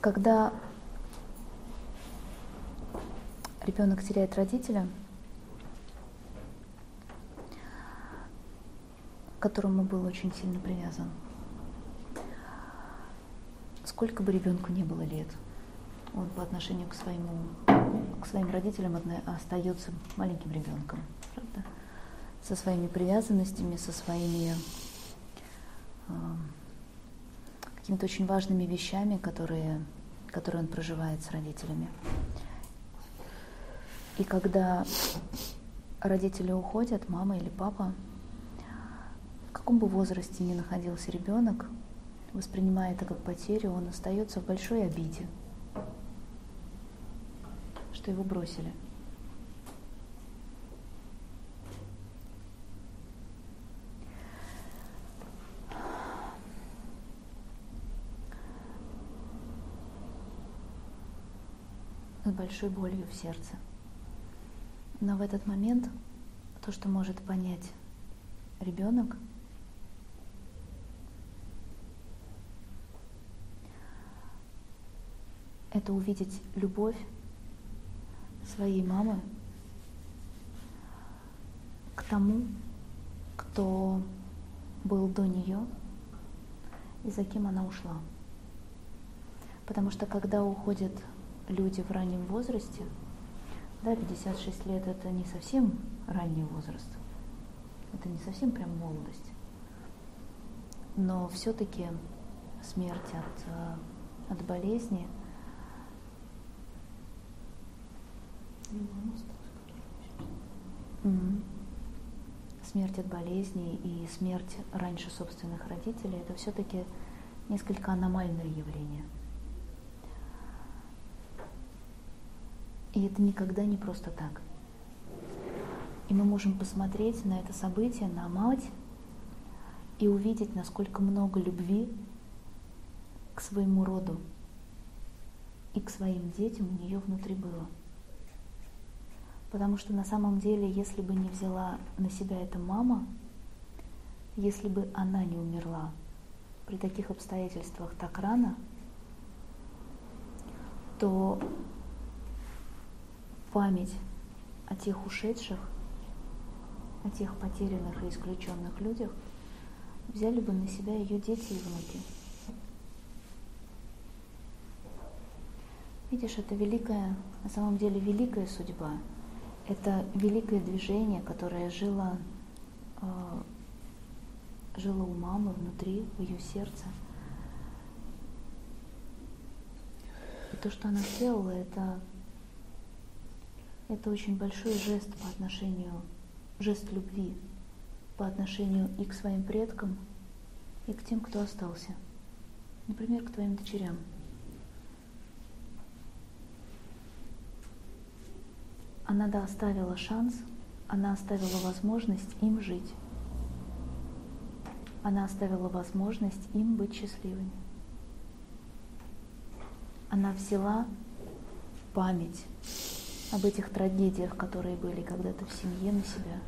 Когда ребенок теряет родителя, к которому был очень сильно привязан, сколько бы ребенку не было лет, он по отношению к своему, к своим родителям остается маленьким ребенком, правда? Со своими привязанностями, со своими э, какими-то очень важными вещами, которые, которые он проживает с родителями. И когда родители уходят, мама или папа, в каком бы возрасте ни находился ребенок, воспринимая это как потерю, он остается в большой обиде, что его бросили. С большой болью в сердце. Но в этот момент то, что может понять ребенок, это увидеть любовь своей мамы к тому, кто был до нее и за кем она ушла. Потому что когда уходят люди в раннем возрасте, да, 56 лет это не совсем ранний возраст, это не совсем прям молодость, но все-таки смерть от, э, от болезни mm Смерть от болезни и смерть раньше собственных родителей это все-таки несколько аномальное явление – И это никогда не просто так. И мы можем посмотреть на это событие, на мать, и увидеть, насколько много любви к своему роду и к своим детям у нее внутри было. Потому что на самом деле, если бы не взяла на себя эта мама, если бы она не умерла при таких обстоятельствах так рано, то память о тех ушедших, о тех потерянных и исключенных людях взяли бы на себя ее дети и внуки. Видишь, это великая, на самом деле великая судьба. Это великое движение, которое жило, э, жило у мамы внутри, в ее сердце. И то, что она сделала, это это очень большой жест по отношению, жест любви по отношению и к своим предкам, и к тем, кто остался. Например, к твоим дочерям. Она да оставила шанс, она оставила возможность им жить. Она оставила возможность им быть счастливыми. Она взяла память об этих трагедиях, которые были когда-то в семье на себя,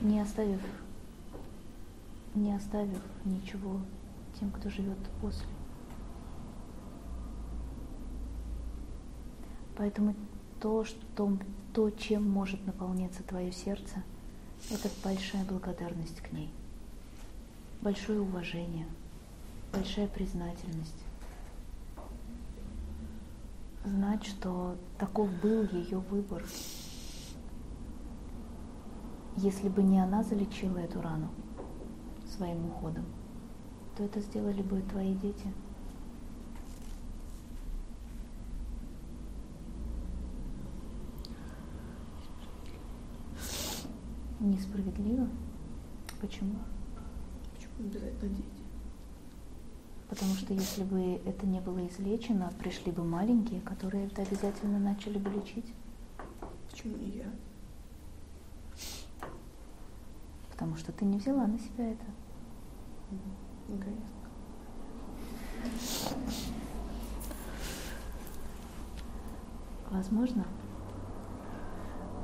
не оставив, не оставив ничего тем, кто живет после. Поэтому то, что, то, чем может наполняться твое сердце, это большая благодарность к ней, большое уважение, большая признательность знать, что таков был ее выбор. Если бы не она залечила эту рану своим уходом, то это сделали бы твои дети. Несправедливо? Почему? Почему обязательно дети? Потому что если бы это не было излечено, пришли бы маленькие, которые это обязательно начали бы лечить. Почему не я? Потому что ты не взяла на себя это. Эгоистка. Возможно,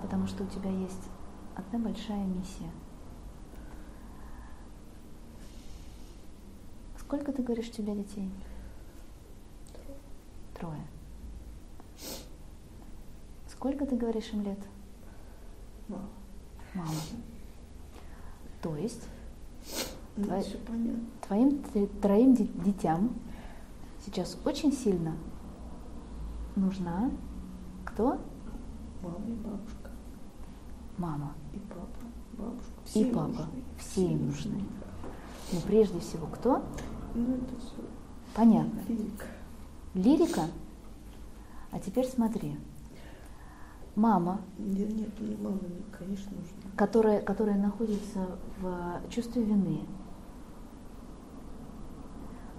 потому что у тебя есть одна большая миссия – Сколько ты говоришь у тебя детей? Трое. Сколько ты говоришь им лет? Мало. Мало. То есть Ну, Твои- твоим троим детям сейчас очень сильно нужна кто? Мама и бабушка. Мама. И папа, бабушка. И Все папа. нужны. Все им нужны. Но прежде всего кто? Ну, это все Понятно. физика. Лирика. А теперь смотри. Мама, Нет, нет, ну, мама, конечно, нужна. которая, которая находится в чувстве вины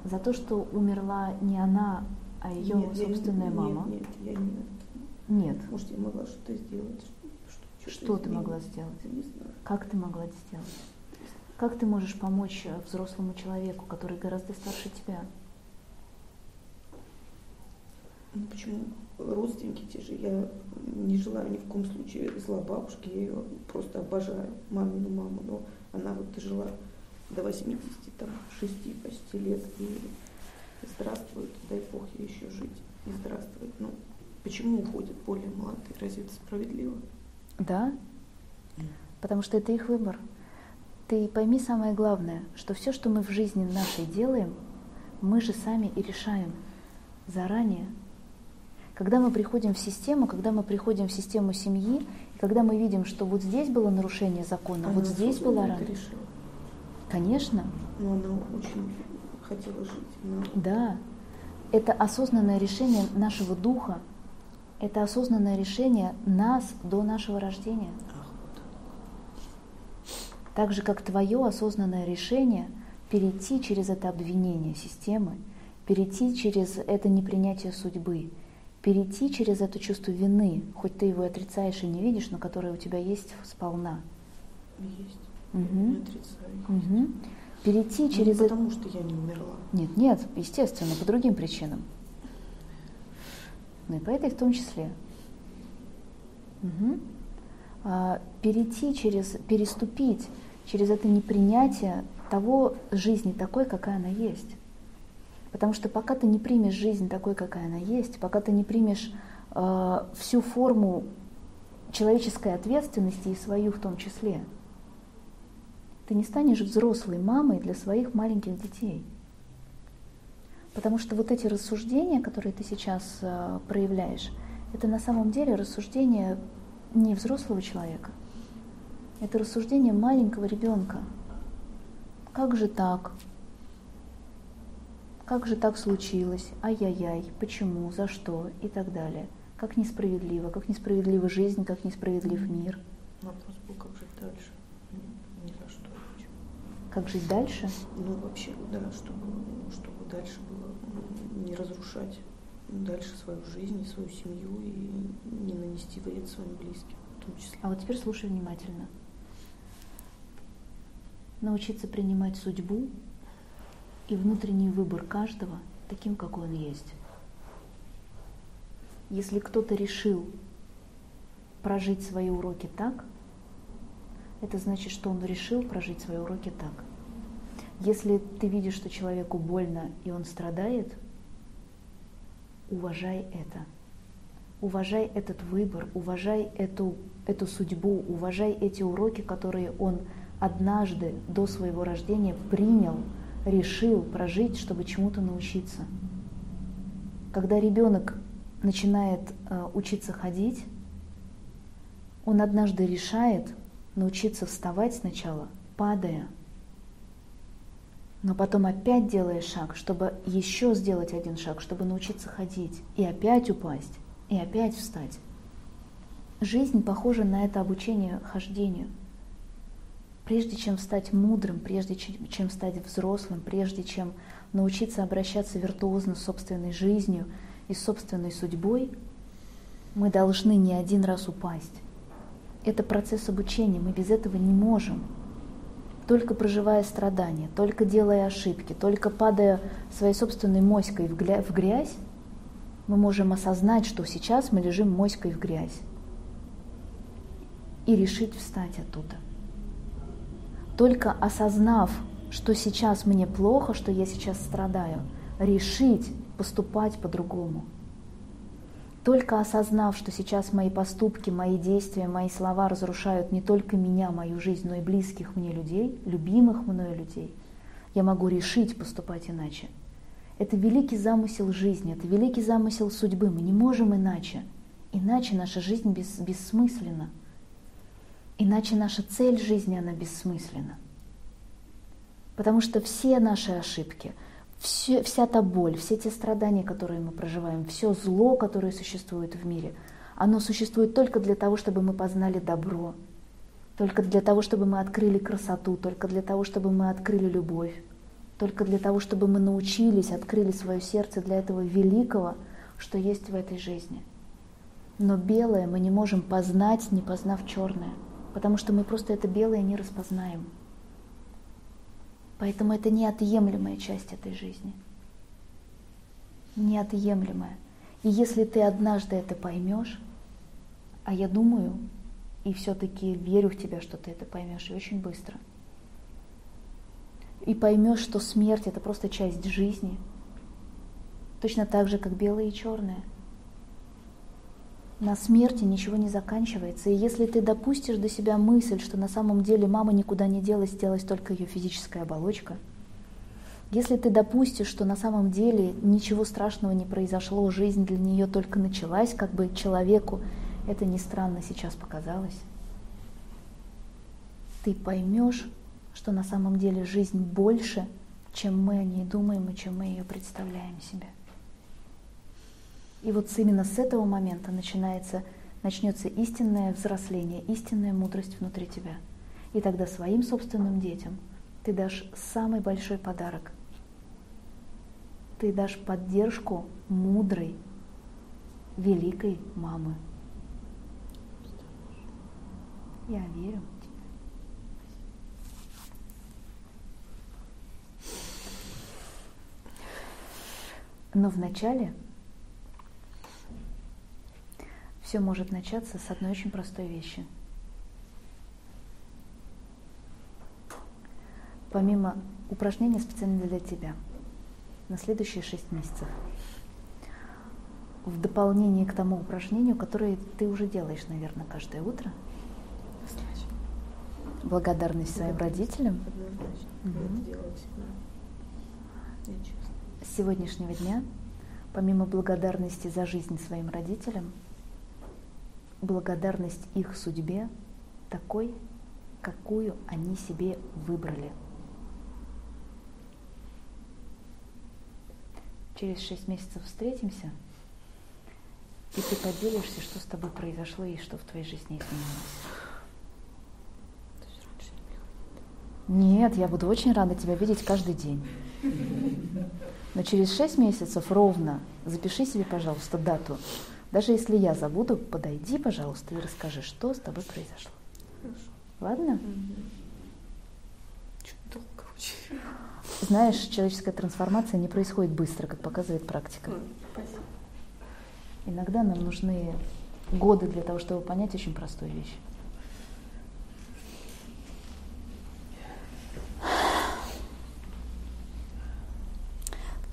за то, что умерла не она, а ее Нет, я не- собственная мама. Нет, нет, я не... Нет. Может, я могла что-то сделать. Что, Что ты могла сделать? Я не знаю. Как ты могла это сделать? Как ты можешь помочь э, взрослому человеку, который гораздо старше тебя? Ну почему? Родственники те же. Я не желаю ни в коем случае зла бабушке. Я ее просто обожаю, мамину маму. Но она вот дожила до 80, там, 6 почти лет. И здравствует, дай бог ей еще жить. И здравствует. Ну, почему уходят более молодые? Разве это справедливо? Да? Потому что это их выбор. Ты пойми самое главное, что все, что мы в жизни нашей делаем, мы же сами и решаем заранее. Когда мы приходим в систему, когда мы приходим в систему семьи, и когда мы видим, что вот здесь было нарушение закона, Она вот здесь была рана. решила. Конечно, Но она очень хотела жить. Она да. Это осознанное решение нашего духа. Это осознанное решение нас до нашего рождения. Так же, как твое осознанное решение перейти через это обвинение системы, перейти через это непринятие судьбы, перейти через это чувство вины, хоть ты его отрицаешь и не видишь, но которое у тебя есть сполна. Есть. Мгм. Не отрицаю. Мгм. Перейти Ну, через не это... потому что я не умерла. Нет, нет, естественно, по другим причинам. Ну и по этой в том числе. Мгм. А, перейти через, переступить через это непринятие того жизни такой, какая она есть. Потому что пока ты не примешь жизнь такой, какая она есть, пока ты не примешь э, всю форму человеческой ответственности и свою в том числе, ты не станешь взрослой мамой для своих маленьких детей. Потому что вот эти рассуждения, которые ты сейчас э, проявляешь, это на самом деле рассуждения не взрослого человека. Это рассуждение маленького ребенка. Как же так? Как же так случилось? Ай-яй-яй, почему, за что и так далее. Как несправедливо, как несправедлива жизнь, как несправедлив мир. Вопрос был, как жить дальше. Ни за что. Почему? Как жить дальше? Ну, вообще, да, чтобы, чтобы дальше было не разрушать дальше свою жизнь и свою семью и не нанести вред своим близким в том числе. А вот теперь слушай внимательно. Научиться принимать судьбу и внутренний выбор каждого таким, какой он есть. Если кто-то решил прожить свои уроки так, это значит, что он решил прожить свои уроки так. Если ты видишь, что человеку больно и он страдает, уважай это. Уважай этот выбор, уважай эту, эту судьбу, уважай эти уроки, которые он однажды до своего рождения принял, решил прожить, чтобы чему-то научиться. Когда ребенок начинает э, учиться ходить, он однажды решает научиться вставать сначала, падая, но потом опять делая шаг, чтобы еще сделать один шаг, чтобы научиться ходить, и опять упасть, и опять встать. Жизнь похожа на это обучение хождению. Прежде чем стать мудрым, прежде чем, стать взрослым, прежде чем научиться обращаться виртуозно с собственной жизнью и собственной судьбой, мы должны не один раз упасть. Это процесс обучения, мы без этого не можем. Только проживая страдания, только делая ошибки, только падая своей собственной моськой в грязь, мы можем осознать, что сейчас мы лежим моськой в грязь и решить встать оттуда. Только осознав, что сейчас мне плохо, что я сейчас страдаю, решить поступать по-другому. только осознав, что сейчас мои поступки, мои действия, мои слова разрушают не только меня, мою жизнь, но и близких мне людей, любимых мною людей, я могу решить поступать иначе. Это великий замысел жизни, это великий замысел судьбы. Мы не можем иначе. Иначе наша жизнь бес, бессмысленна. Иначе наша цель жизни, она бессмысленна. Потому что все наши ошибки, все, вся та боль, все те страдания, которые мы проживаем, все зло, которое существует в мире, оно существует только для того, чтобы мы познали добро, только для того, чтобы мы открыли красоту, только для того, чтобы мы открыли любовь, только для того, чтобы мы научились, открыли свое сердце для этого великого, что есть в этой жизни. Но белое мы не можем познать, не познав черное, потому что мы просто это белое не распознаем. Поэтому это неотъемлемая часть этой жизни. Неотъемлемая. И если ты однажды это поймешь, а я думаю, и все-таки верю в тебя, что ты это поймешь, и очень быстро, и поймешь, что смерть это просто часть жизни, точно так же, как белое и черное – на смерти ничего не заканчивается. И если ты допустишь до себя мысль, что на самом деле мама никуда не делась, делась только ее физическая оболочка, если ты допустишь, что на самом деле ничего страшного не произошло, жизнь для нее только началась, как бы человеку это не странно сейчас показалось, ты поймешь, что на самом деле жизнь больше, чем мы о ней думаем и чем мы ее представляем себе. И вот именно с этого момента начинается, начнется истинное взросление, истинная мудрость внутри тебя. И тогда своим собственным детям ты дашь самый большой подарок. Ты дашь поддержку мудрой, великой мамы. Я верю. Но вначале все может начаться с одной очень простой вещи. Помимо упражнения специально для тебя на следующие шесть месяцев, в дополнение к тому упражнению, которое ты уже делаешь, наверное, каждое утро, благодарность своим родителям. С сегодняшнего дня, помимо благодарности за жизнь своим родителям, благодарность их судьбе такой, какую они себе выбрали. Через шесть месяцев встретимся, и ты поделишься, что с тобой произошло и что в твоей жизни изменилось. Нет, я буду очень рада тебя видеть каждый день. Но через шесть месяцев ровно запиши себе, пожалуйста, дату, даже если я забуду, подойди, пожалуйста, и расскажи, что с тобой произошло. Хорошо. Ладно? Угу. долго очень. Знаешь, человеческая трансформация не происходит быстро, как показывает практика. Спасибо. Иногда нам нужны годы для того, чтобы понять очень простую вещь.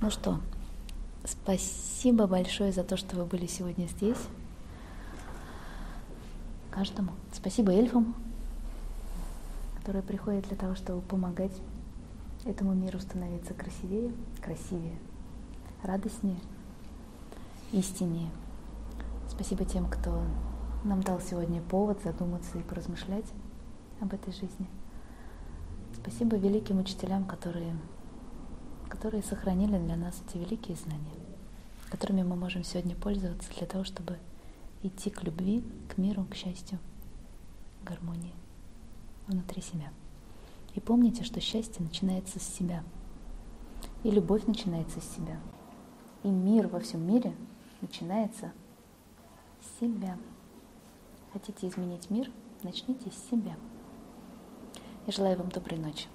Ну что, Спасибо большое за то, что вы были сегодня здесь. Каждому. Спасибо эльфам, которые приходят для того, чтобы помогать этому миру становиться красивее, красивее, радостнее, истиннее. Спасибо тем, кто нам дал сегодня повод задуматься и поразмышлять об этой жизни. Спасибо великим учителям, которые которые сохранили для нас эти великие знания, которыми мы можем сегодня пользоваться для того, чтобы идти к любви, к миру, к счастью, к гармонии внутри себя. И помните, что счастье начинается с себя, и любовь начинается с себя, и мир во всем мире начинается с себя. Хотите изменить мир? Начните с себя. Я желаю вам доброй ночи.